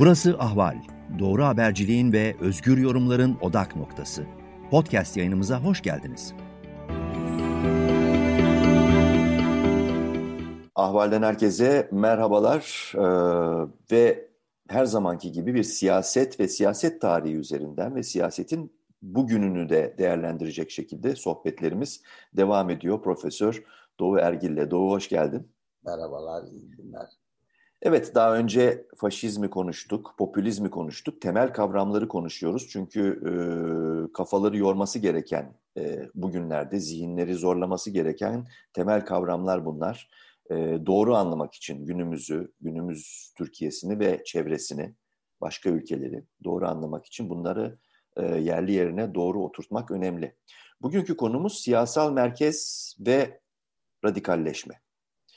Burası Ahval. Doğru haberciliğin ve özgür yorumların odak noktası. Podcast yayınımıza hoş geldiniz. Ahval'den herkese merhabalar ee, ve her zamanki gibi bir siyaset ve siyaset tarihi üzerinden ve siyasetin bugününü de değerlendirecek şekilde sohbetlerimiz devam ediyor. Profesör Doğu Ergil'le. Doğu hoş geldin. Merhabalar, iyi günler. Evet, daha önce faşizmi konuştuk, popülizmi konuştuk, temel kavramları konuşuyoruz. Çünkü e, kafaları yorması gereken, e, bugünlerde zihinleri zorlaması gereken temel kavramlar bunlar. E, doğru anlamak için günümüzü, günümüz Türkiye'sini ve çevresini, başka ülkeleri doğru anlamak için bunları e, yerli yerine doğru oturtmak önemli. Bugünkü konumuz siyasal merkez ve radikalleşme.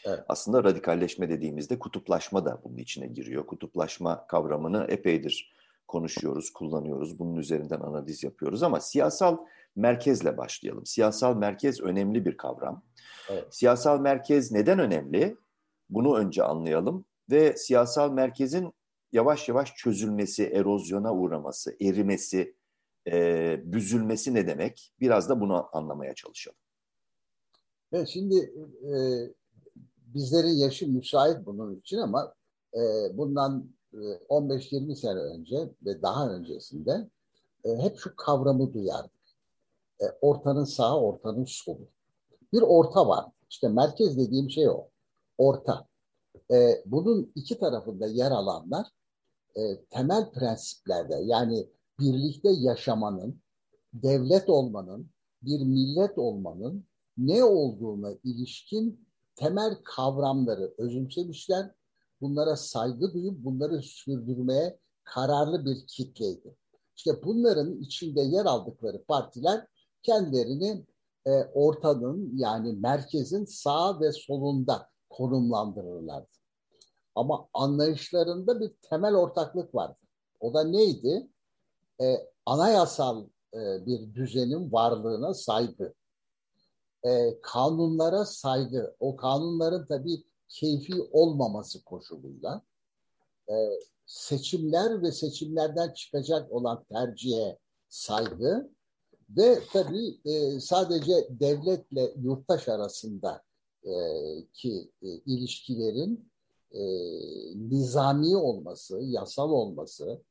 Evet. Aslında radikalleşme dediğimizde kutuplaşma da bunun içine giriyor. Kutuplaşma kavramını epeydir konuşuyoruz, kullanıyoruz. Bunun üzerinden analiz yapıyoruz ama siyasal merkezle başlayalım. Siyasal merkez önemli bir kavram. Evet. Siyasal merkez neden önemli? Bunu önce anlayalım ve siyasal merkezin yavaş yavaş çözülmesi, erozyona uğraması, erimesi, e, büzülmesi ne demek? Biraz da bunu anlamaya çalışalım. Evet, şimdi e, bizlerin yaşı müsait bunun için ama e, bundan e, 15-20 sene önce ve daha öncesinde e, hep şu kavramı duyardık. E, ortanın sağı, ortanın solu. Bir orta var. İşte merkez dediğim şey o. Orta. E, bunun iki tarafında yer alanlar e, temel prensiplerde yani birlikte yaşamanın, devlet olmanın, bir millet olmanın ne olduğuna ilişkin temel kavramları özümsemişler. Bunlara saygı duyup bunları sürdürmeye kararlı bir kitleydi. İşte bunların içinde yer aldıkları partiler kendilerini e, ortanın yani merkezin sağ ve solunda konumlandırırlardı. Ama anlayışlarında bir temel ortaklık vardı. O da neydi? E, anayasal e, bir düzenin varlığına saygı e, kanunlara saygı, o kanunların tabii keyfi olmaması koşuluyla e, seçimler ve seçimlerden çıkacak olan tercihe saygı ve tabii e, sadece devletle yurttaş arasında e, ki e, ilişkilerin e, nizami olması, yasal olması,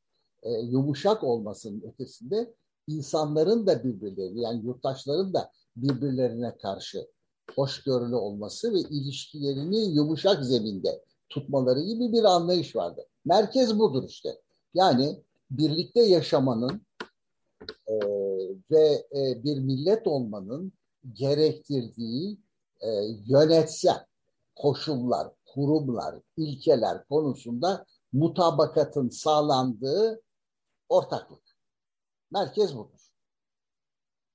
e, yumuşak olmasının ötesinde insanların da birbirleri yani yurttaşların da birbirlerine karşı hoşgörülü olması ve ilişkilerini yumuşak zeminde tutmaları gibi bir anlayış vardı. Merkez budur işte. Yani birlikte yaşamanın e, ve e, bir millet olmanın gerektirdiği e, yönetsel koşullar, kurumlar, ilkeler konusunda mutabakatın sağlandığı ortaklık. Merkez budur.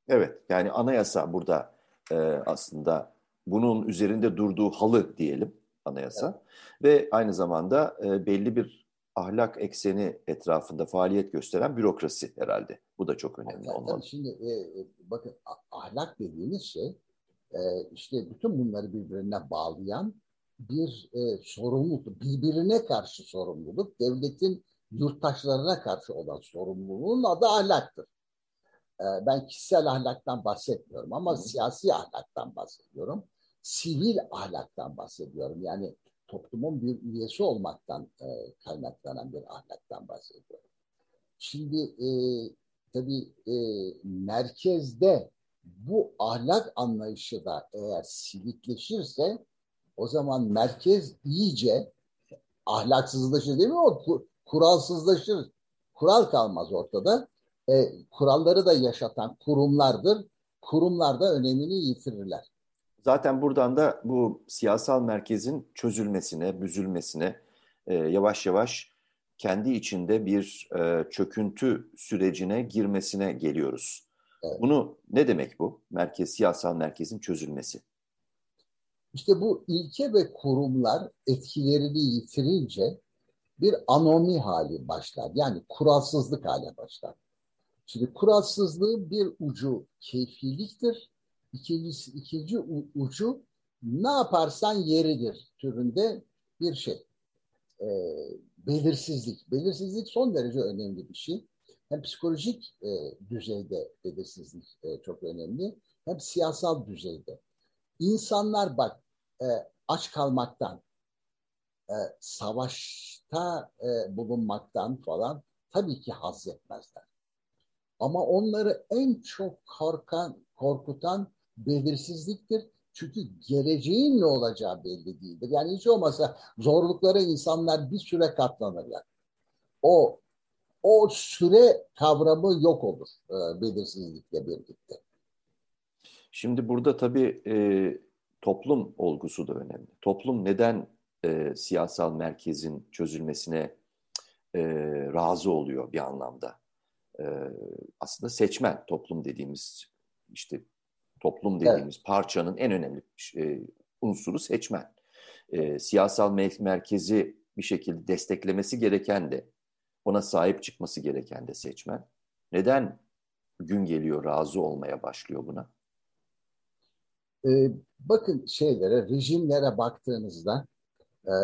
Evet, yani anayasa burada e, aslında bunun üzerinde durduğu halı diyelim anayasa evet. ve aynı zamanda e, belli bir ahlak ekseni etrafında faaliyet gösteren bürokrasi herhalde. Bu da çok önemli yani, olmalı. Şimdi e, e bakın ahlak dediğimiz şey e, işte bütün bunları birbirine bağlayan bir e, sorumluluk, birbirine karşı sorumluluk, devletin yurttaşlarına karşı olan sorumluluğun adı ahlaktır. Ee, ben kişisel ahlaktan bahsetmiyorum ama Hı. siyasi ahlaktan bahsediyorum. Sivil ahlaktan bahsediyorum. Yani toplumun bir üyesi olmaktan e, kaynaklanan bir ahlaktan bahsediyorum. Şimdi e, tabii e, merkezde bu ahlak anlayışı da eğer silikleşirse o zaman merkez iyice ahlaksızlaşır değil mi? O kuralsızlaşır. Kural kalmaz ortada e, kuralları da yaşatan kurumlardır. Kurumlar da önemini yitirirler. Zaten buradan da bu siyasal merkezin çözülmesine, büzülmesine e, yavaş yavaş kendi içinde bir e, çöküntü sürecine girmesine geliyoruz. Evet. Bunu ne demek bu? Merkez, siyasal merkezin çözülmesi. İşte bu ilke ve kurumlar etkilerini yitirince bir anomi hali başlar. Yani kuralsızlık hale başlar. Şimdi kuralsızlığın bir ucu keyfiliktir. İkincisi, ikinci ucu ne yaparsan yeridir türünde bir şey. Ee, belirsizlik. Belirsizlik son derece önemli bir şey. Hem psikolojik e, düzeyde belirsizlik e, çok önemli, hem siyasal düzeyde. İnsanlar bak e, aç kalmaktan, e, savaşta e, bulunmaktan falan tabii ki haz etmezler. Ama onları en çok korkan, korkutan belirsizliktir. Çünkü geleceğin ne olacağı belli değildir. Yani hiç olmasa zorluklara insanlar bir süre katlanırlar. O o süre kavramı yok olur e, belirsizlikle birlikte. Şimdi burada tabii e, toplum olgusu da önemli. Toplum neden e, siyasal merkezin çözülmesine e, razı oluyor bir anlamda? E, aslında seçmen toplum dediğimiz işte toplum dediğimiz evet. parçanın en önemli e, unsuru seçmen. E, siyasal merkezi bir şekilde desteklemesi gereken de ona sahip çıkması gereken de seçmen. Neden gün geliyor razı olmaya başlıyor buna? Ee, bakın şeylere, rejimlere baktığınızda e,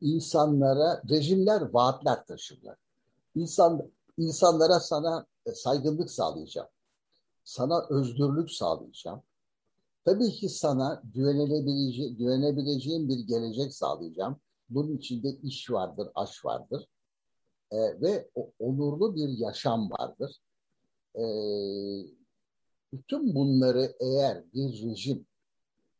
insanlara, rejimler vaatler taşırlar. İnsan, insanlara sana saygınlık sağlayacağım. Sana özgürlük sağlayacağım. Tabii ki sana güvenilebileceğin, güvenebileceğin bir gelecek sağlayacağım. Bunun içinde iş vardır, aş vardır e, ve onurlu bir yaşam vardır. E, bütün bunları eğer bir rejim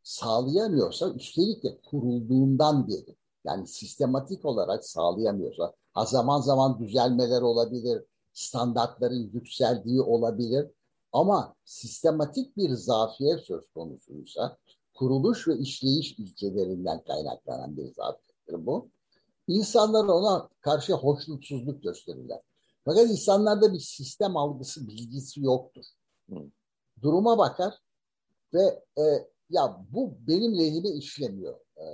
sağlayamıyorsa üstelik de kurulduğundan beri yani sistematik olarak sağlayamıyorsa zaman zaman düzelmeler olabilir, standartların yükseldiği olabilir ama sistematik bir zafiyet söz konusuysa kuruluş ve işleyiş ilkelerinden kaynaklanan bir zafiyettir bu. İnsanlar ona karşı hoşnutsuzluk gösterirler. Fakat insanlarda bir sistem algısı, bilgisi yoktur. Duruma bakar ve e, ya bu benim lehime işlemiyor e,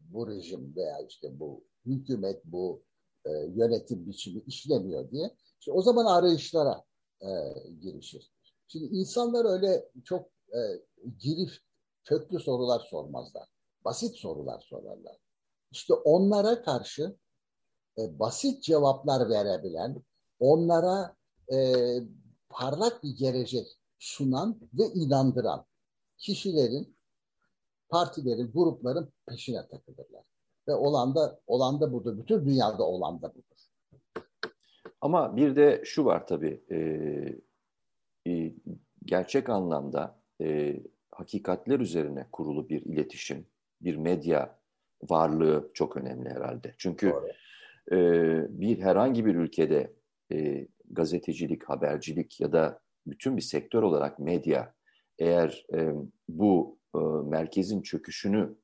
bu rejim veya işte bu hükümet, bu e, yönetim biçimi işlemiyor diye. İşte o zaman arayışlara e, girişir. Şimdi insanlar öyle çok e, girif, köklü sorular sormazlar. Basit sorular sorarlar. İşte onlara karşı e, basit cevaplar verebilen, onlara e, parlak bir gelecek sunan ve inandıran kişilerin, partilerin, grupların peşine takılırlar. Ve olan da, olan da budur. Bütün dünyada olan da budur. Ama bir de şu var tabii. E, e, gerçek anlamda e, hakikatler üzerine kurulu bir iletişim, bir medya varlığı çok önemli herhalde. Çünkü e, bir herhangi bir ülkede e, gazetecilik, habercilik ya da bütün bir sektör olarak medya eğer e, bu e, merkezin çöküşünü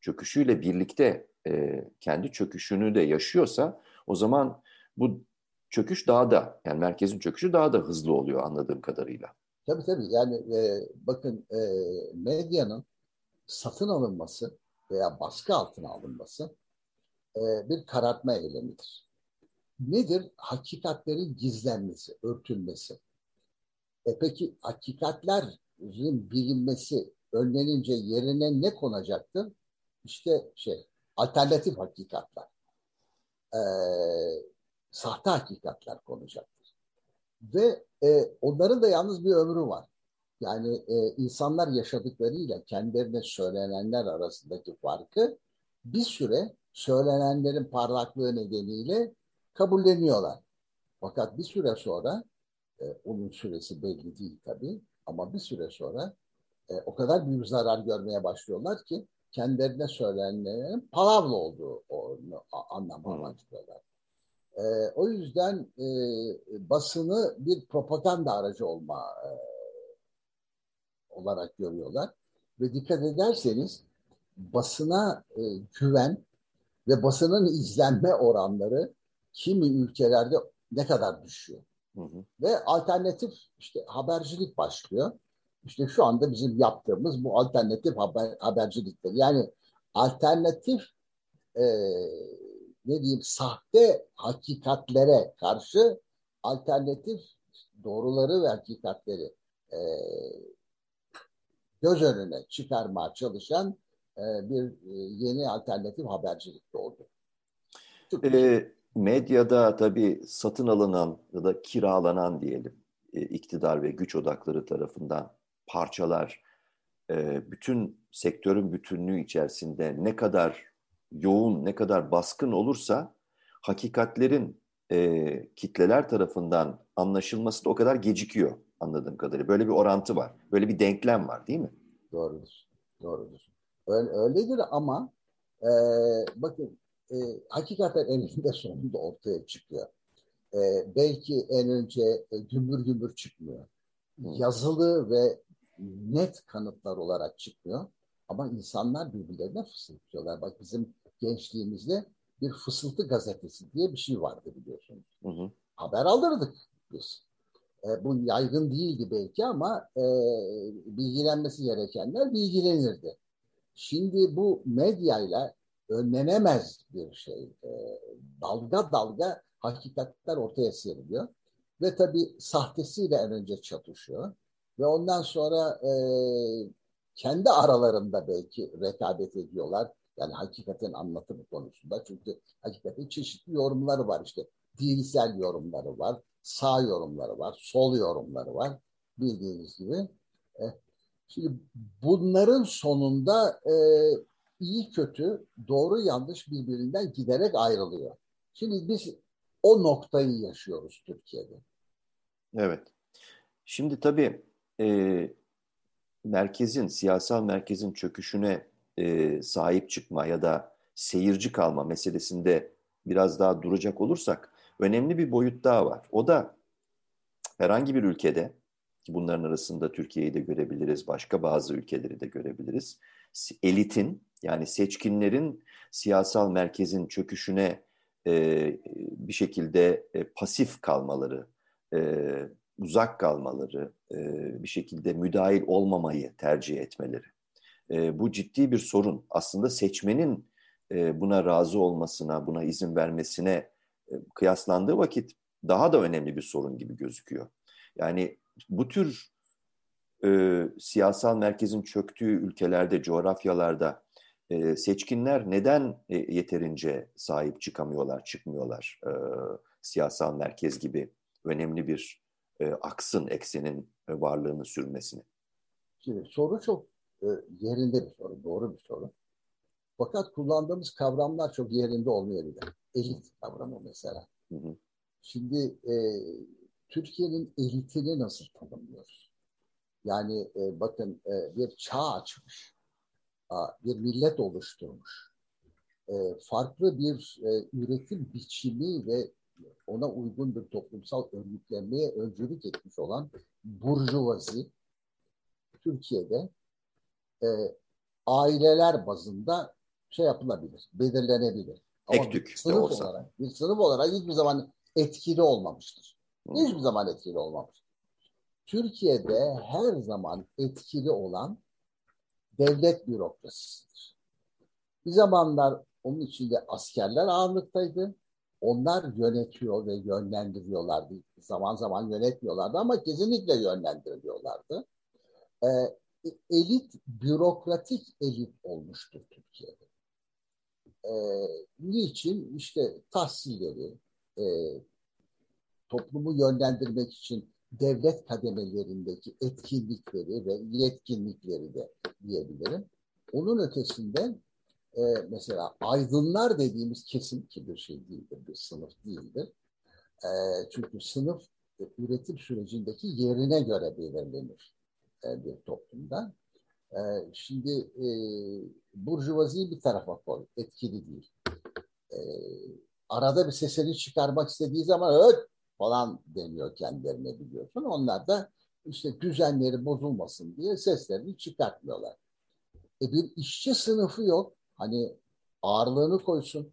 çöküşüyle birlikte e, kendi çöküşünü de yaşıyorsa o zaman bu çöküş daha da yani merkezin çöküşü daha da hızlı oluyor anladığım kadarıyla. Tabii tabii yani e, bakın e, medyanın satın alınması veya baskı altına alınması e, bir karartma eylemidir. Nedir? Hakikatlerin gizlenmesi, örtülmesi. E peki hakikatlerin bilinmesi önlenince yerine ne konacaktır? İşte şey, alternatif hakikatler. E, sahte hakikatler konacaktır. Ve e, onların da yalnız bir ömrü var. Yani e, insanlar yaşadıklarıyla kendilerine söylenenler arasındaki farkı bir süre söylenenlerin parlaklığı nedeniyle kabulleniyorlar. Fakat bir süre sonra, e, onun süresi belli değil tabii ama bir süre sonra e, o kadar büyük zarar görmeye başlıyorlar ki kendilerine söylenenlerin palavra olduğu anlamına başlıyorlar. E, o yüzden e, basını bir propaganda aracı olma e, olarak görüyorlar. Ve dikkat ederseniz basına e, güven ve basının izlenme oranları kimi ülkelerde ne kadar düşüyor. Hı hı. Ve alternatif işte habercilik başlıyor. İşte şu anda bizim yaptığımız bu alternatif haber, haberciliktir. Yani alternatif e, ne diyeyim sahte hakikatlere karşı alternatif doğruları ve hakikatleri e, göz önüne çıkarmaya çalışan e, bir e, yeni alternatif habercilik doğdu. Ee, Medyada tabii satın alınan ya da kiralanan diyelim e, iktidar ve güç odakları tarafından parçalar e, bütün sektörün bütünlüğü içerisinde ne kadar yoğun, ne kadar baskın olursa hakikatlerin e, kitleler tarafından anlaşılması da o kadar gecikiyor anladığım kadarıyla. Böyle bir orantı var. Böyle bir denklem var değil mi? Doğrudur. Doğrudur. Öyle, öyledir ama e, bakın e, hakikaten eninde sonunda ortaya çıkıyor. E, belki en önce e, gümbür gümbür çıkmıyor. Yazılı ve net kanıtlar olarak çıkmıyor. Ama insanlar birbirlerine fısıltıyorlar. Bak bizim gençliğimizde bir fısıltı gazetesi diye bir şey vardı biliyorsunuz. Hı hı. Haber aldırdık biz. E, bu yaygın değildi belki ama e, bilgilenmesi gerekenler bilgilenirdi. Şimdi bu medyayla önlenemez bir şey. E, dalga dalga hakikatler ortaya seriliyor. Ve tabii sahtesiyle en önce çatışıyor. Ve ondan sonra e, kendi aralarında belki rekabet ediyorlar. Yani hakikatin anlatımı konusunda. Çünkü hakikatin çeşitli yorumları var işte. Dinsel yorumları var, sağ yorumları var, sol yorumları var. Bildiğiniz gibi. E, şimdi bunların sonunda e, iyi kötü, doğru yanlış birbirinden giderek ayrılıyor. Şimdi biz o noktayı yaşıyoruz Türkiye'de. Evet. Şimdi tabii e, merkezin, siyasal merkezin çöküşüne e, sahip çıkma ya da seyirci kalma meselesinde biraz daha duracak olursak önemli bir boyut daha var. O da herhangi bir ülkede ki bunların arasında Türkiye'yi de görebiliriz, başka bazı ülkeleri de görebiliriz. Elitin yani seçkinlerin siyasal merkezin çöküşüne e, bir şekilde e, pasif kalmaları, e, uzak kalmaları, e, bir şekilde müdahil olmamayı tercih etmeleri. E, bu ciddi bir sorun. Aslında seçmenin e, buna razı olmasına, buna izin vermesine kıyaslandığı vakit daha da önemli bir sorun gibi gözüküyor. Yani bu tür siyasal merkezin çöktüğü ülkelerde, coğrafyalarda seçkinler neden yeterince sahip çıkamıyorlar, çıkmıyorlar siyasal merkez gibi önemli bir e, aksın, eksenin e, varlığını sürmesini? Şimdi soru çok e, yerinde bir soru, doğru bir soru. Fakat kullandığımız kavramlar çok yerinde olmayabilir. Elit kavramı mesela. Hı hı. Şimdi e, Türkiye'nin elitini nasıl tanımlıyoruz? Yani e, bakın e, bir çağ açmış, bir millet oluşturmuş, e, farklı bir e, üretim biçimi ve ona uygun bir toplumsal örgütlenmeye öncülük etmiş olan burjuvazi Türkiye'de e, aileler bazında şey yapılabilir, belirlenebilir. Ama Ektük bir sınıf olsa. olarak, bir sınıf olarak hiçbir zaman etkili olmamıştır. Hmm. Hiçbir zaman etkili olmamıştır. Türkiye'de her zaman etkili olan devlet bürokrasisidir. Bir zamanlar onun içinde askerler ağırlıktaydı. Onlar yönetiyor ve yönlendiriyorlardı. Zaman zaman yönetmiyorlardı ama kesinlikle yönlendiriyorlardı. Ee, elit, bürokratik elit olmuştur Türkiye'de. Ee, niçin? İşte tahsilleri, e, toplumu yönlendirmek için devlet kademelerindeki etkinlikleri ve yetkinlikleri de diyebilirim. Onun ötesinde e, mesela aydınlar dediğimiz kesim ki bir şey değildir, bir sınıf değildir. E, çünkü sınıf e, üretim sürecindeki yerine göre belirlenir e, bir toplumda. E, şimdi e, burjuvaziyi bir tarafa koy, etkili değil. E, arada bir sesini çıkarmak istediği zaman öt falan deniyor kendilerine biliyorsun. Onlar da işte düzenleri bozulmasın diye seslerini çıkartmıyorlar. E bir işçi sınıfı yok. Hani ağırlığını koysun,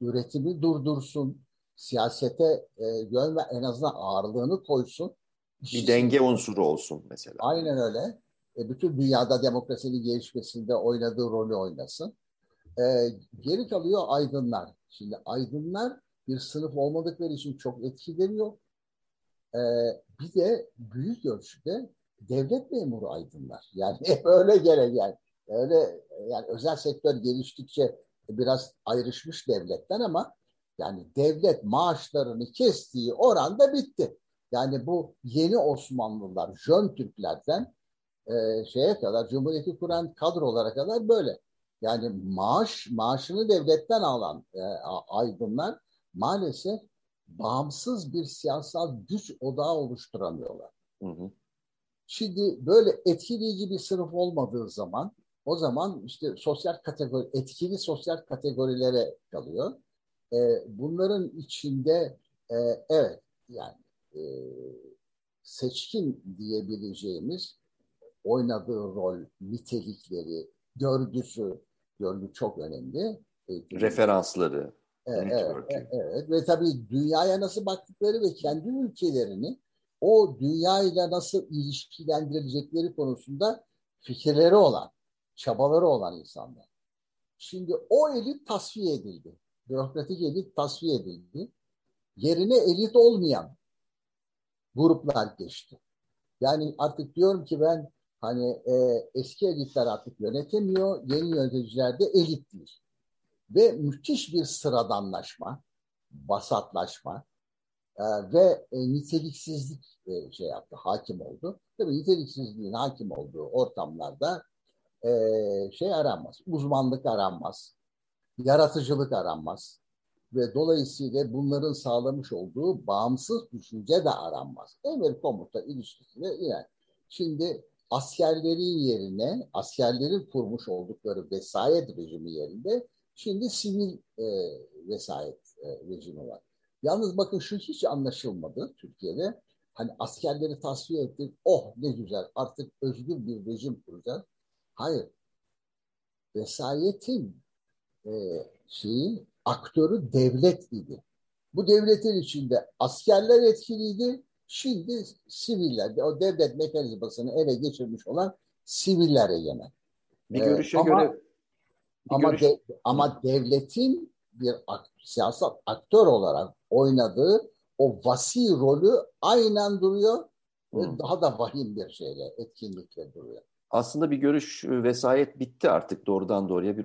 üretimi durdursun, siyasete e, yön ve en azından ağırlığını koysun. Bir denge unsuru olsun mesela. Aynen öyle. E, bütün dünyada demokrasinin gelişmesinde oynadığı rolü oynasın. E, geri kalıyor aydınlar. Şimdi aydınlar bir sınıf olmadıkları için çok etkileniyor. Ee, bir de büyük ölçüde devlet memuru aydınlar. Yani hep öyle gerek yani. Öyle yani özel sektör geliştikçe biraz ayrışmış devletten ama Yani devlet maaşlarını kestiği oranda bitti. Yani bu yeni Osmanlılar, Jön Türklerden e, şeye kadar, Cumhuriyeti kuran kadrolara kadar böyle. Yani maaş, maaşını devletten alan e, aydınlar maalesef bağımsız bir siyasal güç odağı oluşturamıyorlar. Hı hı. Şimdi böyle etkileyici bir sınıf olmadığı zaman o zaman işte sosyal kategori, etkili sosyal kategorilere kalıyor. E, bunların içinde e, evet yani e, seçkin diyebileceğimiz oynadığı rol, nitelikleri, görgüsü, görgü çok önemli. Eğitim. Referansları. Evet, evet, evet. Ve tabii dünyaya nasıl baktıkları ve kendi ülkelerini o dünyayla nasıl ilişkilendirilecekleri konusunda fikirleri olan, çabaları olan insanlar. Şimdi o elit tasfiye edildi. Bürokratik elit tasfiye edildi. Yerine elit olmayan gruplar geçti. Yani artık diyorum ki ben hani e, eski elitler artık yönetemiyor, yeni yöneticiler de elit değil. Ve müthiş bir sıradanlaşma, basatlaşma e, ve e, niteliksizlik e, şey yaptı, hakim oldu. Tabii niteliksizliğin hakim olduğu ortamlarda e, şey aranmaz, uzmanlık aranmaz, yaratıcılık aranmaz, ve dolayısıyla bunların sağlamış olduğu bağımsız düşünce de aranmaz. Emir komuta ilişkisine iner. Şimdi askerlerin yerine, askerlerin kurmuş oldukları vesayet rejimi yerinde şimdi sivil e, vesayet e, rejimi var. Yalnız bakın şu hiç anlaşılmadı Türkiye'de. Hani askerleri tasfiye ettik, oh ne güzel artık özgür bir rejim kuracağız. Hayır. Vesayetin e, şeyi aktörü devlet idi. Bu devletin içinde askerler etkiliydi. Şimdi siviller, o devlet mekanizmasını ele geçirmiş olan siviller egemen. Bir ee, görüşe ama, göre bir ama görüş... de, ama devletin bir ak, siyasal aktör olarak oynadığı o vasi rolü aynen duruyor ve hmm. daha da vahim bir şeyle, etkinlikle duruyor aslında bir görüş e, vesayet bitti artık doğrudan doğruya bir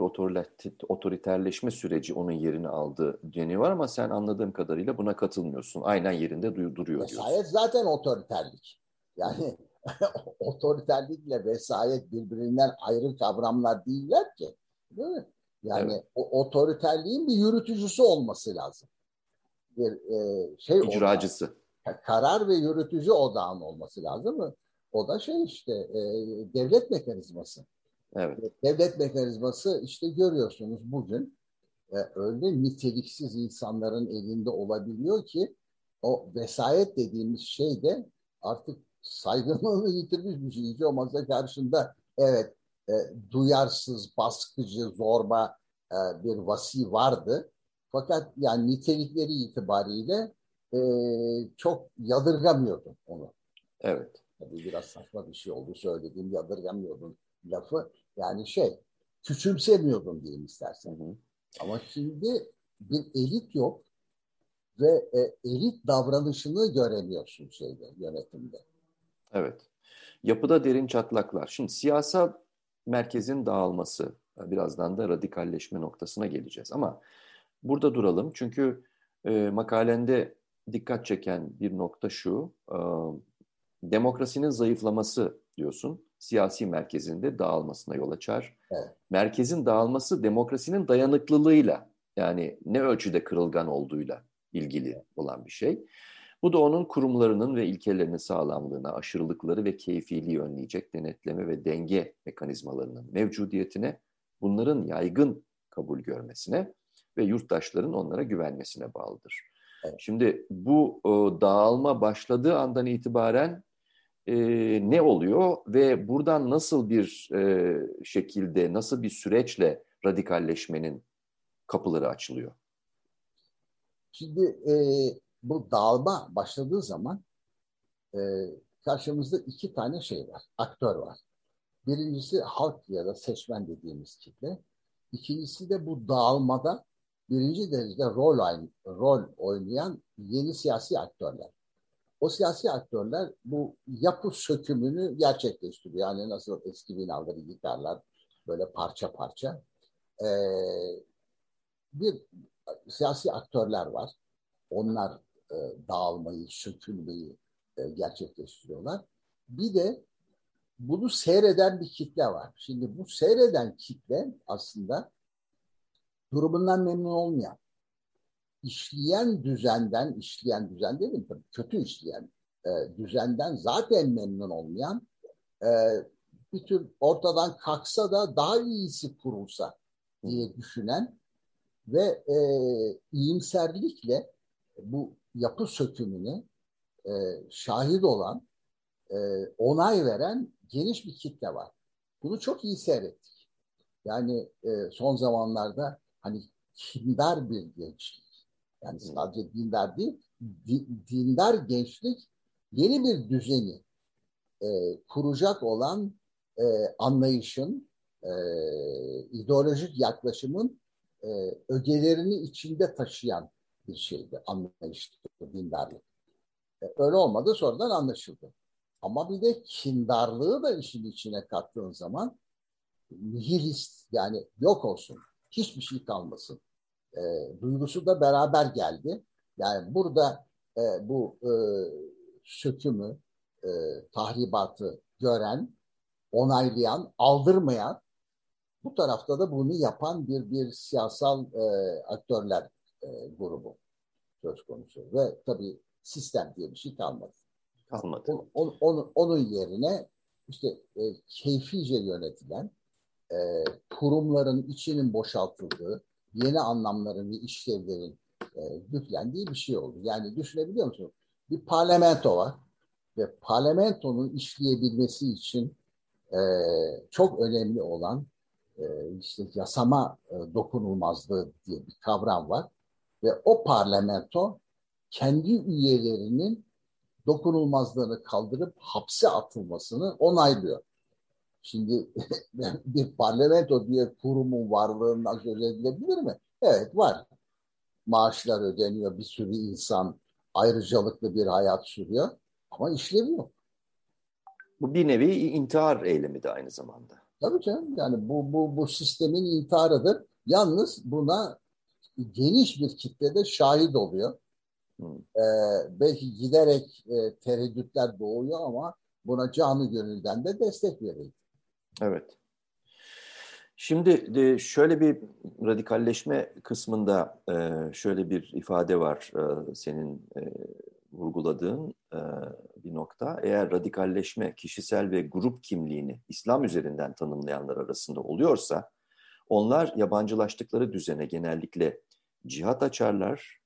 otoriterleşme süreci onun yerini aldı deniyor ama sen anladığım kadarıyla buna katılmıyorsun. Aynen yerinde duruyor Vesayet diyorsun. zaten otoriterlik. Yani otoriterlikle vesayet birbirinden ayrı kavramlar değiller ki. Değil mi? Yani evet. o otoriterliğin bir yürütücüsü olması lazım. Bir e, şey İcracısı. Olması, karar ve yürütücü odağın olması lazım mı? O da şey işte e, devlet mekanizması. Evet. Devlet mekanizması işte görüyorsunuz bugün e, öyle niteliksiz insanların elinde olabiliyor ki o vesayet dediğimiz şey de artık saygınlığını yitirmiş bir şey. Hiç olmazsa karşında evet e, duyarsız, baskıcı, zorba e, bir vasi vardı. Fakat yani nitelikleri itibariyle e, çok yadırgamıyordum onu. Evet. Tabii biraz saçma bir şey oldu söylediğim yadırgamıyordun lafı. Yani şey küçümsemiyordun diyeyim istersen. Hı hı. Ama şimdi bir elit yok ve e, elit davranışını göremiyorsun şeyde yönetimde. Evet. Yapıda derin çatlaklar. Şimdi siyasal merkezin dağılması, birazdan da radikalleşme noktasına geleceğiz. Ama burada duralım çünkü e, makalende dikkat çeken bir nokta şu, e, demokrasinin zayıflaması diyorsun. Siyasi merkezinde dağılmasına yol açar. Evet. Merkezin dağılması demokrasinin dayanıklılığıyla yani ne ölçüde kırılgan olduğuyla ilgili olan bir şey. Bu da onun kurumlarının ve ilkelerinin sağlamlığına, aşırılıkları ve keyfiliği önleyecek denetleme ve denge mekanizmalarının mevcudiyetine, bunların yaygın kabul görmesine ve yurttaşların onlara güvenmesine bağlıdır. Evet. Şimdi bu o, dağılma başladığı andan itibaren e, ne oluyor ve buradan nasıl bir e, şekilde, nasıl bir süreçle radikalleşmenin kapıları açılıyor? Şimdi e, bu dağılma başladığı zaman e, karşımızda iki tane şey var, aktör var. Birincisi halk ya da seçmen dediğimiz kitle. İkincisi de bu dağılmada birinci derecede rol, rol oynayan yeni siyasi aktörler. O siyasi aktörler bu yapı sökümünü gerçekleştiriyor. Yani nasıl eski binaları yıkarlar böyle parça parça. Ee, bir siyasi aktörler var. Onlar e, dağılmayı, sökülmeyi e, gerçekleştiriyorlar. Bir de bunu seyreden bir kitle var. Şimdi bu seyreden kitle aslında durumundan memnun olmayan, işleyen düzenden, işleyen düzen dedim tabii kötü işleyen e, düzenden zaten memnun olmayan e, bir tür ortadan kalksa da daha iyisi kurulsa diye düşünen ve e, iyimserlikle bu yapı sökümüne e, şahit olan, e, onay veren geniş bir kitle var. Bunu çok iyi seyrettik. Yani e, son zamanlarda hani kindar bir gençlik. Yani sadece dindar değil, di, dindar gençlik yeni bir düzeni e, kuracak olan e, anlayışın, e, ideolojik yaklaşımın e, ögelerini içinde taşıyan bir şeydi, anlayıştı dindarlık. E, öyle olmadı sonradan anlaşıldı. Ama bir de kindarlığı da işin içine kattığın zaman nihilist yani yok olsun, hiçbir şey kalmasın. E, duygusu da beraber geldi. Yani burada e, bu e, sökümü, e, tahribatı gören, onaylayan, aldırmayan bu tarafta da bunu yapan bir bir siyasal e, aktörler e, grubu söz konusu. Ve tabii sistem diye bir şey kalmadı. Kalmadı. On, onun, onun yerine işte e, keyfice yönetilen e, kurumların içinin boşaltıldığı, yeni anlamların ve işlevlerin e, yüklendiği bir şey oldu. Yani düşünebiliyor musunuz? Bir parlamento var ve parlamentonun işleyebilmesi için e, çok önemli olan e, işte yasama e, dokunulmazlığı diye bir kavram var ve o parlamento kendi üyelerinin dokunulmazlığını kaldırıp hapse atılmasını onaylıyor. Şimdi bir parlamento diye kurumun varlığından söz edilebilir mi? Evet var. Maaşlar ödeniyor, bir sürü insan ayrıcalıklı bir hayat sürüyor ama işlevi yok. Bu bir nevi intihar eylemi de aynı zamanda. Tabii canım. Yani bu, bu, bu sistemin intiharıdır. Yalnız buna geniş bir kitlede şahit oluyor. Hmm. Ee, belki giderek e, tereddütler doğuyor ama buna canı gönülden de destek veriyor. Evet. Şimdi de şöyle bir radikalleşme kısmında e, şöyle bir ifade var e, senin vurguladığın bir nokta. Eğer radikalleşme kişisel ve grup kimliğini İslam üzerinden tanımlayanlar arasında oluyorsa onlar yabancılaştıkları düzene genellikle cihat açarlar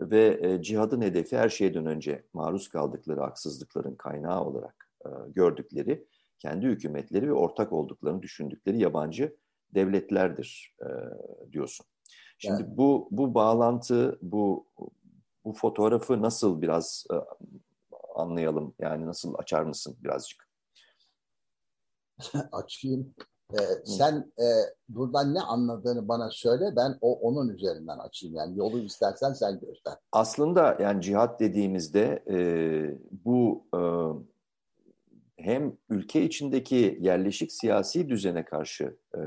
ve e, cihadın hedefi her şeyden önce maruz kaldıkları haksızlıkların kaynağı olarak e, gördükleri kendi hükümetleri ve ortak olduklarını düşündükleri yabancı devletlerdir e, diyorsun. Şimdi yani. bu bu bağlantı, bu bu fotoğrafı nasıl biraz e, anlayalım? Yani nasıl açar mısın birazcık? Açayım. Ee, sen e, buradan ne anladığını bana söyle ben o onun üzerinden açayım yani yolu istersen sen göster. Aslında yani cihat dediğimizde e, bu e, hem ülke içindeki yerleşik siyasi düzene karşı e,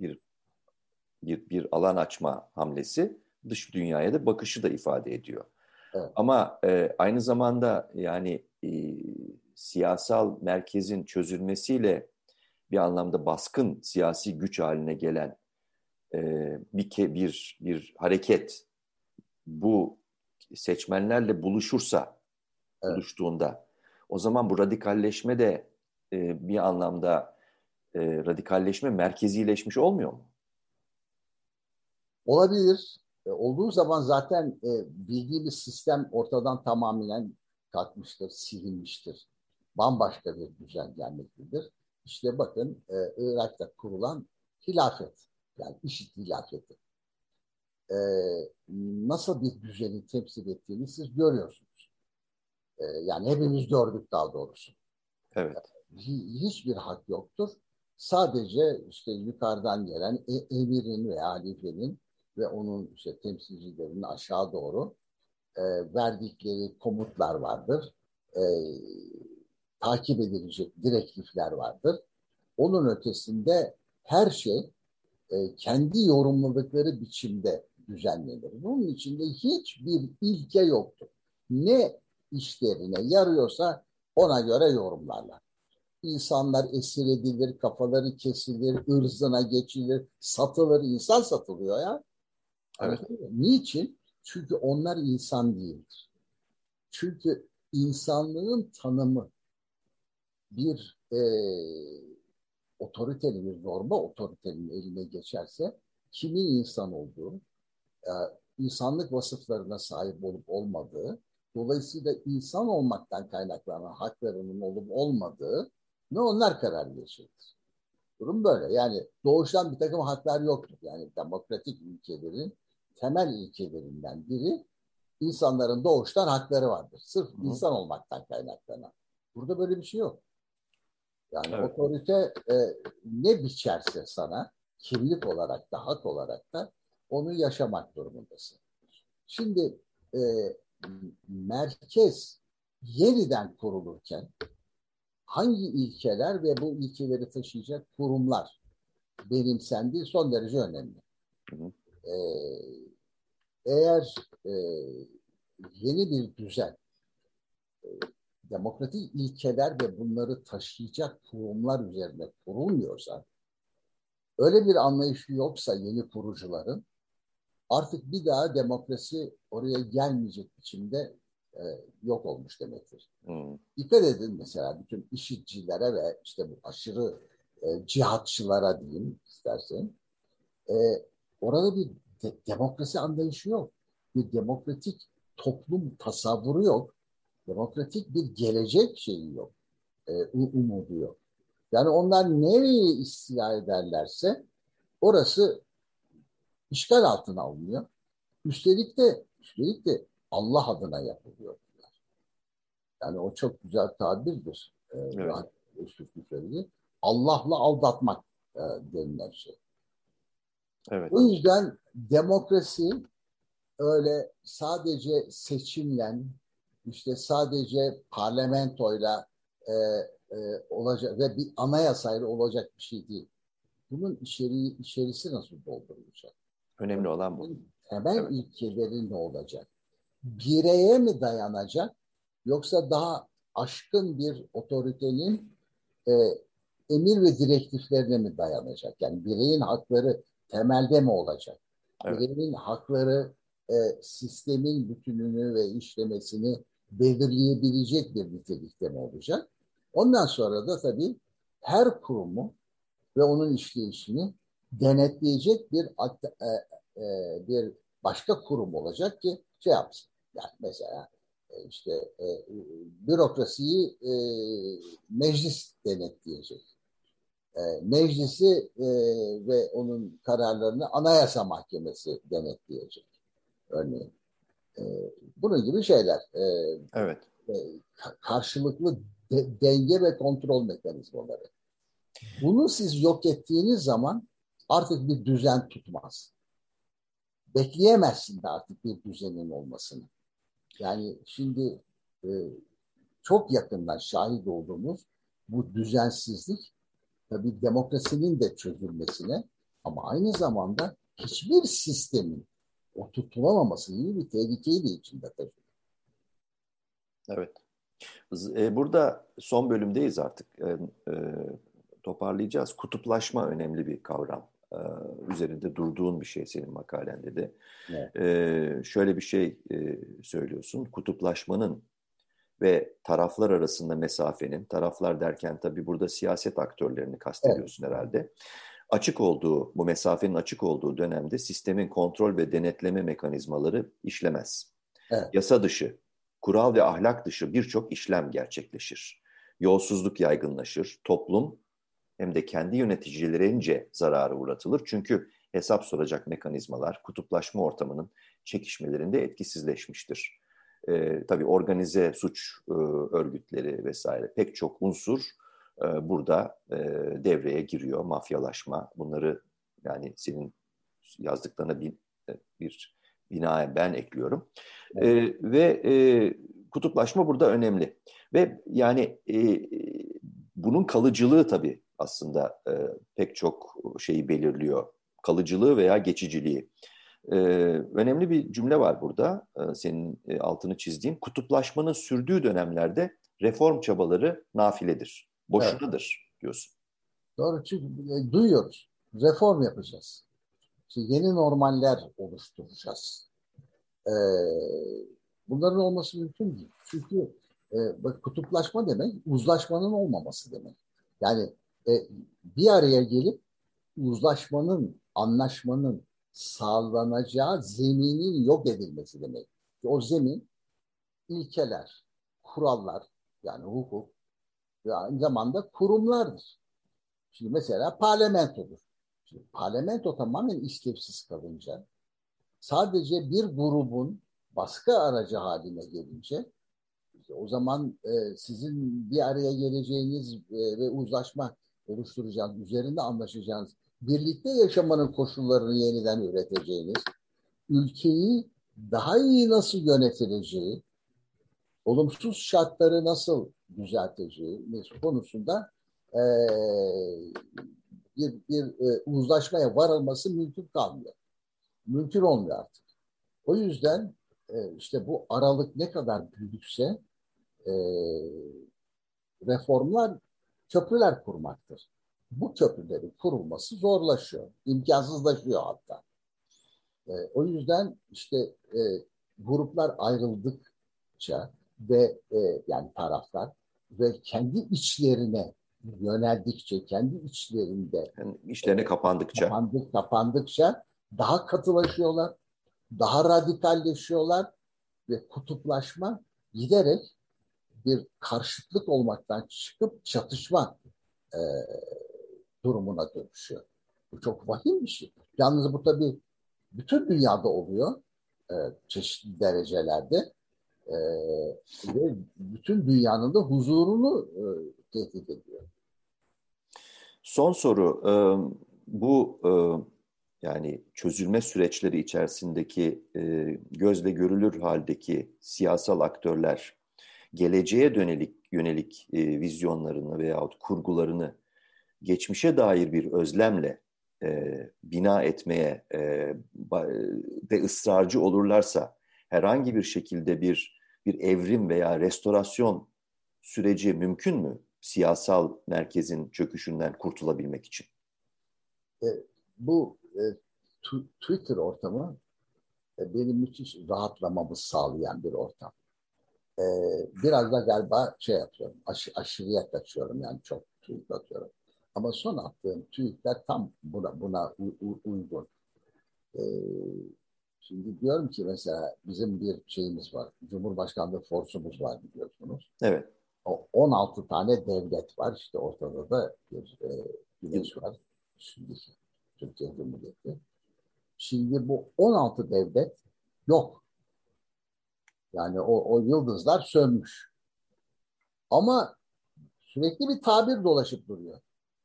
bir bir bir alan açma hamlesi dış dünyaya da bakışı da ifade ediyor. Evet. Ama e, aynı zamanda yani e, siyasal merkezin çözülmesiyle bir anlamda baskın siyasi güç haline gelen e, bir, bir, bir hareket bu seçmenlerle buluşursa, evet. buluştuğunda o zaman bu radikalleşme de e, bir anlamda e, radikalleşme merkezileşmiş olmuyor mu? Olabilir. E, olduğu zaman zaten e, bildiğimiz sistem ortadan tamamen kalkmıştır, silinmiştir. Bambaşka bir düzen gelmektedir. İşte bakın e, Irak'ta kurulan hilafet, yani işit hilafeti. E, nasıl bir düzeni temsil ettiğini siz görüyorsunuz. E, yani hepimiz gördük daha doğrusu. Evet. Hiçbir hak yoktur. Sadece işte yukarıdan gelen e, emirin veya halifenin ve onun işte temsilcilerinin aşağı doğru e, verdikleri komutlar vardır. E, takip edilecek direktifler vardır. Onun ötesinde her şey e, kendi yorumladıkları biçimde düzenlenir. Bunun içinde hiçbir ilke yoktur. Ne işlerine yarıyorsa ona göre yorumlarlar. İnsanlar esir edilir, kafaları kesilir, ırzına geçilir, satılır. İnsan satılıyor ya. Evet. Niçin? Çünkü onlar insan değildir. Çünkü insanlığın tanımı bir e, otoritenin, bir norma otoritenin eline geçerse kimin insan olduğu, e, insanlık vasıflarına sahip olup olmadığı, dolayısıyla insan olmaktan kaynaklanan haklarının olup olmadığı ne onlar karar geçirir. Durum böyle. Yani doğuştan bir takım haklar yoktur. Yani demokratik ülkelerin temel ilkelerinden biri insanların doğuştan hakları vardır. Sırf Hı. insan olmaktan kaynaklanan. Burada böyle bir şey yok. Yani evet. otorite e, ne biçerse sana kimlik olarak da hak olarak da onu yaşamak durumundasın. Şimdi e, merkez yeniden kurulurken hangi ilkeler ve bu ilkeleri taşıyacak kurumlar benimsendiği son derece önemli. Ee, eğer e, yeni bir düzen e, demokratik ilkeler ve bunları taşıyacak kurumlar üzerine kurulmuyorsa öyle bir anlayışı yoksa yeni kurucuların artık bir daha demokrasi oraya gelmeyecek biçimde e, yok olmuş demektir. Hmm. Dikkat edin mesela bütün işitçilere ve işte bu aşırı e, cihatçılara diyeyim istersen e, orada bir de, demokrasi anlayışı yok. Bir demokratik toplum tasavvuru yok. Demokratik bir gelecek şeyi yok. E, umudu yok. Yani onlar nereyi istila ederlerse orası işgal altına alınıyor. Üstelik de üstelik de Allah adına yapılıyor. Yani o çok güzel tabirdir. Ee, evet. söyledi. Allah'la aldatmak e, denilen şey. Evet. O yüzden demokrasi öyle sadece seçimle işte sadece parlamentoyla e, e, olacak ve bir anayasayla olacak bir şey değil. Bunun içeriği, içerisi nasıl doldurulacak? Önemli olan bu. Temel evet. ilkeleri ne olacak? Bireye mi dayanacak yoksa daha aşkın bir otoritenin e, emir ve direktiflerine mi dayanacak? Yani bireyin hakları temelde mi olacak? Evet. Bireyin hakları e, sistemin bütününü ve işlemesini belirleyebilecek bir nitelikte mi olacak? Ondan sonra da tabii her kurumu ve onun işleyişini denetleyecek bir e, e, bir başka kurum olacak ki şey yapsın. Yani mesela e, işte e, bürokrasiyi e, meclis denetleyecek. E, meclisi e, ve onun kararlarını anayasa mahkemesi denetleyecek. Örneğin. E, bunun gibi şeyler. E, evet. E, karşılıklı de, denge ve kontrol mekanizmaları. Bunu siz yok ettiğiniz zaman artık bir düzen tutmaz. Bekleyemezsin de artık bir düzenin olmasını. Yani şimdi e, çok yakından şahit olduğumuz bu düzensizlik tabii demokrasinin de çözülmesine ama aynı zamanda hiçbir sistemin oturtulamaması gibi bir tehlikeyi de içinde taşıyor. Evet. E, burada son bölümdeyiz artık. E, e, toparlayacağız. Kutuplaşma önemli bir kavram. Üzerinde durduğun bir şey senin makalende de. Evet. Şöyle bir şey söylüyorsun. Kutuplaşmanın ve taraflar arasında mesafenin, taraflar derken tabii burada siyaset aktörlerini kastediyorsun evet. herhalde. Açık olduğu, bu mesafenin açık olduğu dönemde sistemin kontrol ve denetleme mekanizmaları işlemez. Evet. Yasa dışı, kural ve ahlak dışı birçok işlem gerçekleşir. Yolsuzluk yaygınlaşır, toplum hem de kendi yöneticilerince zararı uğratılır. Çünkü hesap soracak mekanizmalar kutuplaşma ortamının çekişmelerinde etkisizleşmiştir. E, tabii organize suç e, örgütleri vesaire pek çok unsur e, burada e, devreye giriyor. Mafyalaşma bunları yani senin yazdıklarına bir, e, bir binaen ben ekliyorum. E, ve e, kutuplaşma burada önemli. Ve yani e, bunun kalıcılığı tabii aslında e, pek çok şeyi belirliyor. Kalıcılığı veya geçiciliği. Ee, önemli bir cümle var burada, ee, senin e, altını çizdiğin. Kutuplaşmanın sürdüğü dönemlerde reform çabaları nafiledir, boşunadır evet. diyorsun. Doğru çünkü e, duyuyoruz. Reform yapacağız. İşte yeni normaller oluşturacağız. Ee, bunların olması mümkün değil. Çünkü e, bak, kutuplaşma demek uzlaşmanın olmaması demek. Yani e, bir araya gelip uzlaşmanın, anlaşmanın sağlanacağı zeminin yok edilmesi demek. O zemin ilkeler, kurallar yani hukuk ve aynı zamanda kurumlardır. Şimdi mesela parlamentodur. Şimdi parlamento tamamen işlevsiz kalınca sadece bir grubun baskı aracı haline gelince o zaman e, sizin bir araya geleceğiniz e, ve uzlaşma oluşturacağınız, üzerinde anlaşacağınız, birlikte yaşamanın koşullarını yeniden üreteceğiniz, ülkeyi daha iyi nasıl yönetileceği, olumsuz şartları nasıl düzelteceği konusunda e, bir, bir e, uzlaşmaya varılması mümkün kalmıyor. Mümkün olmuyor artık. O yüzden e, işte bu aralık ne kadar büyükse e, reformlar köprüler kurmaktır. Bu köprülerin kurulması zorlaşıyor, imkansızlaşıyor hatta. E, o yüzden işte e, gruplar ayrıldıkça ve e, yani taraflar ve kendi içlerine yöneldikçe, kendi içlerinde yani işlerine kapandıkça kapandık, kapandıkça daha katılaşıyorlar, daha radikalleşiyorlar ve kutuplaşma giderek bir karşıtlık olmaktan çıkıp çatışma e, durumuna dönüşüyor. Bu çok vahim bir şey. Yalnız bu tabii bütün dünyada oluyor e, çeşitli derecelerde e, ve bütün dünyanın da huzurunu e, tehdit ediyor. Son soru, e, bu e, yani çözülme süreçleri içerisindeki e, gözle görülür haldeki siyasal aktörler geleceğe dönelik yönelik e, vizyonlarını veyahut kurgularını geçmişe dair bir özlemle e, bina etmeye e, de ısrarcı olurlarsa herhangi bir şekilde bir bir evrim veya restorasyon süreci mümkün mü siyasal merkezin çöküşünden kurtulabilmek için? E, bu e, Twitter ortamı e, benim müthiş rahatlamamı sağlayan bir ortam. E, biraz da galiba şey yapıyorum, aş, aşırıya kaçıyorum yani çok tweet atıyorum. Ama son attığım tweetler tam buna, buna u, u, uygun. E, şimdi diyorum ki mesela bizim bir şeyimiz var, Cumhurbaşkanlığı forsumuz var biliyorsunuz. Evet. O 16 tane devlet var. İşte ortada da bir e, güneş var. Şimdi Türkiye Cumhuriyeti. Şimdi bu 16 devlet yok. Yani o, o yıldızlar sönmüş. Ama sürekli bir tabir dolaşıp duruyor.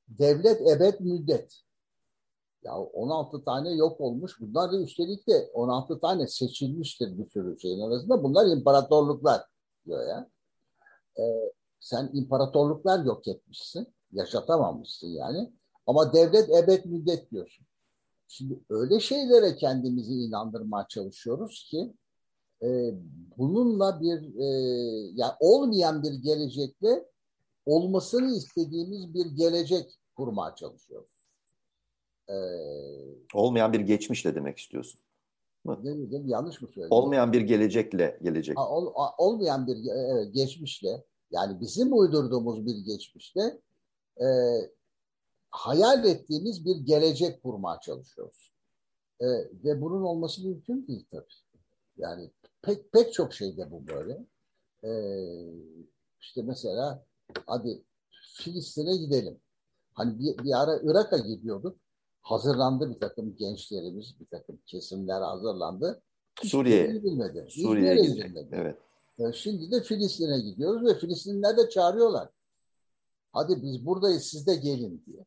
Devlet ebed müddet. Ya 16 tane yok olmuş. Bunlar da üstelik de 16 tane seçilmiştir bir sürü şeyin arasında. Bunlar imparatorluklar diyor ya. Ee, sen imparatorluklar yok etmişsin. Yaşatamamışsın yani. Ama devlet ebed müddet diyorsun. Şimdi öyle şeylere kendimizi inandırmaya çalışıyoruz ki e, bununla bir e, yani olmayan bir gelecekle olmasını istediğimiz bir gelecek kurmaya çalışıyoruz. Ee, olmayan bir geçmişle demek istiyorsun. Ne dedim? Yanlış mı söyledim? Olmayan bir gelecekle gelecek. Ha, ol, olmayan bir evet, geçmişle yani bizim uydurduğumuz bir geçmişle e, hayal ettiğimiz bir gelecek kurmaya çalışıyoruz. E, ve bunun olması mümkün değil tabii. Yani pek pek çok şeyde bu böyle. E, işte mesela hadi Filistin'e gidelim. Hani bir, bir ara Irak'a gidiyorduk. Hazırlandı bir takım gençlerimiz, bir takım kesimler hazırlandı. Suriye. Gidilmedi. Suriye'ye gidilmedi. Evet. E, şimdi de Filistin'e gidiyoruz ve Filistinliler de çağırıyorlar. Hadi biz buradayız siz de gelin diye.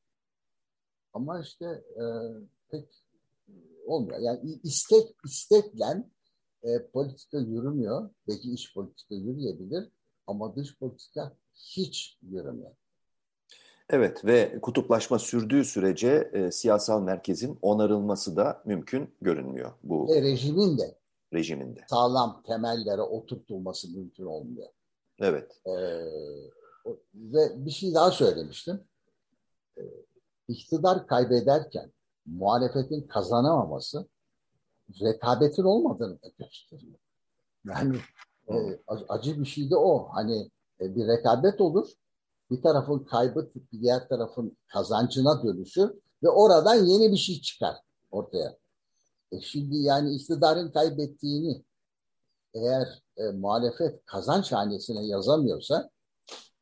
Ama işte e, pek olmuyor. Yani istek istekle e, politika yürümüyor. Belki iç politika yürüyebilir ama dış politika hiç yürümüyor. Evet ve kutuplaşma sürdüğü sürece e, siyasal merkezin onarılması da mümkün görünmüyor bu ve rejimin de rejiminde. sağlam temellere oturtulması mümkün olmuyor. Evet. Ee, ve bir şey daha söylemiştim. Ee, iktidar kaybederken muhalefetin kazanamaması rekabetin olmadığını gösteriyor. Yani e, acı bir şey de o. Hani e, bir rekabet olur. Bir tarafın kaybı diğer tarafın kazancına dönüşür ve oradan yeni bir şey çıkar ortaya. E şimdi yani iktidarın kaybettiğini eğer e, muhalefet kazanç hanesine yazamıyorsa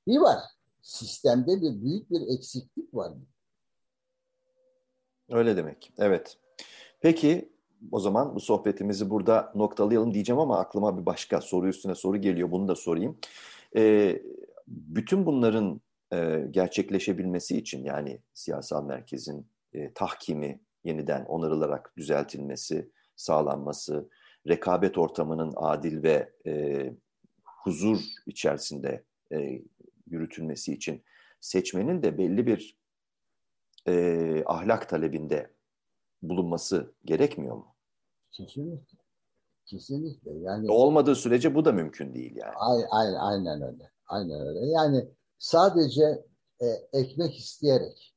bir var. Sistemde bir büyük bir eksiklik var. Öyle demek. Evet. Peki o zaman bu sohbetimizi burada noktalayalım diyeceğim ama aklıma bir başka soru üstüne soru geliyor. Bunu da sorayım. Ee, bütün bunların e, gerçekleşebilmesi için yani siyasal merkezin e, tahkimi yeniden onarılarak düzeltilmesi, sağlanması, rekabet ortamının adil ve e, huzur içerisinde e, yürütülmesi için seçmenin de belli bir e, ahlak talebinde bulunması gerekmiyor mu? Kesinlikle. Kesinlikle. Yani olmadığı sürece bu da mümkün değil yani. Aynen, aynen öyle. Aynen öyle. Yani sadece e, ekmek isteyerek,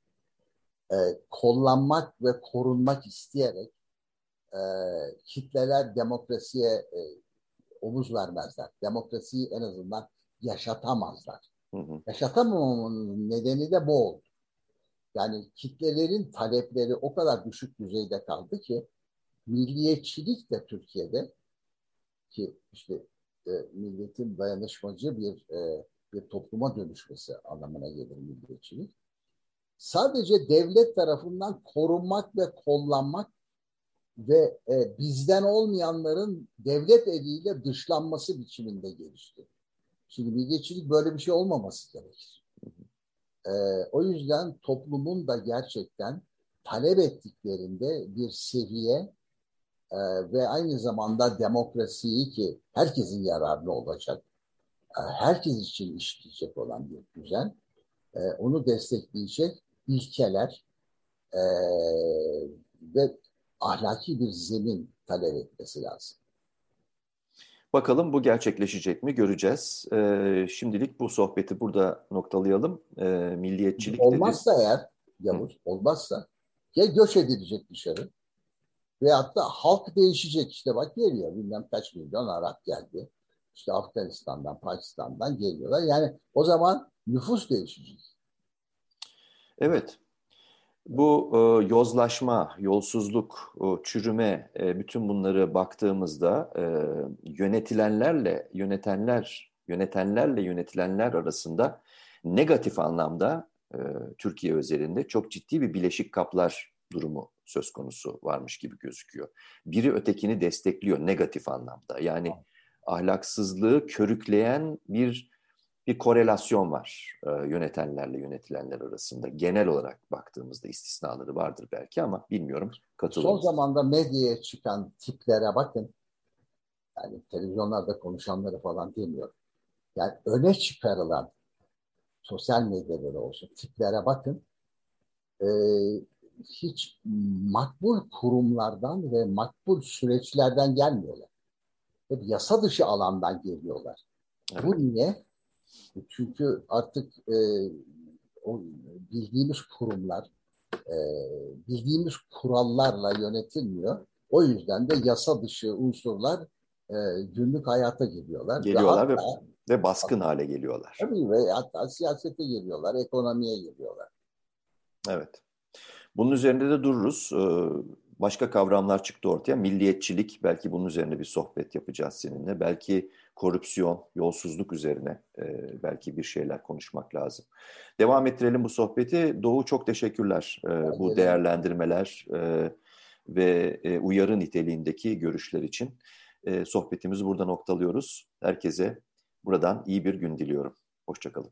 e, kollanmak ve korunmak isteyerek e, kitleler demokrasiye e, omuz vermezler. Demokrasiyi en azından yaşatamazlar. Hı hı. Yaşatamamamın nedeni de bu oldu. Yani kitlelerin talepleri o kadar düşük düzeyde kaldı ki milliyetçilik de Türkiye'de ki işte e, milletin dayanışmacı bir e, bir topluma dönüşmesi anlamına gelir milliyetçilik. Sadece devlet tarafından korunmak ve kollanmak ve e, bizden olmayanların devlet eliyle dışlanması biçiminde gelişti. Şimdi milliyetçilik böyle bir şey olmaması gerekir. E, o yüzden toplumun da gerçekten talep ettiklerinde bir seviye e, ve aynı zamanda demokrasiyi ki herkesin yararlı olacak, e, herkes için işleyecek olan bir düzen, e, onu destekleyecek ilkeler e, ve ahlaki bir zemin talep etmesi lazım. Bakalım bu gerçekleşecek mi göreceğiz. Ee, şimdilik bu sohbeti burada noktalayalım. Ee, milliyetçilik Olmazsa dedi. eğer Yavuz, olmazsa ya göç edilecek dışarı veyahut da halk değişecek. işte bak geliyor bilmem kaç milyon Arap geldi. İşte Afganistan'dan, Pakistan'dan geliyorlar. Yani o zaman nüfus değişecek. Evet. Bu e, yozlaşma, yolsuzluk, e, çürüme, e, bütün bunları baktığımızda e, yönetilenlerle yönetenler, yönetenlerle yönetilenler arasında negatif anlamda e, Türkiye özelinde çok ciddi bir bileşik kaplar durumu söz konusu varmış gibi gözüküyor. Biri ötekini destekliyor negatif anlamda. Yani ahlaksızlığı körükleyen bir bir korelasyon var e, yönetenlerle yönetilenler arasında. Genel olarak baktığımızda istisnaları vardır belki ama bilmiyorum. Katılır Son zamanda medyaya çıkan tiplere bakın. Yani televizyonlarda konuşanları falan demiyorum. Yani öne çıkarılan sosyal medyada olsun tiplere bakın. E, hiç makbul kurumlardan ve makbul süreçlerden gelmiyorlar. Hep yasa dışı alandan geliyorlar. Evet. Bu niye? Çünkü artık e, o bildiğimiz kurumlar e, bildiğimiz kurallarla yönetilmiyor. O yüzden de yasa dışı unsurlar e, günlük hayata geliyorlar. Geliyorlar ve, hatta, ve, ve baskın hale geliyorlar. Tabii ve hatta siyasete geliyorlar, ekonomiye geliyorlar. Evet. Bunun üzerinde de dururuz. Ee, başka kavramlar çıktı ortaya. Milliyetçilik, belki bunun üzerine bir sohbet yapacağız seninle. Belki korupsiyon, yolsuzluk üzerine e, belki bir şeyler konuşmak lazım. Devam ettirelim bu sohbeti. Doğu çok teşekkürler e, bu değerlendirmeler e, ve uyarı niteliğindeki görüşler için. Sohbetimizi burada noktalıyoruz. Herkese buradan iyi bir gün diliyorum. Hoşçakalın.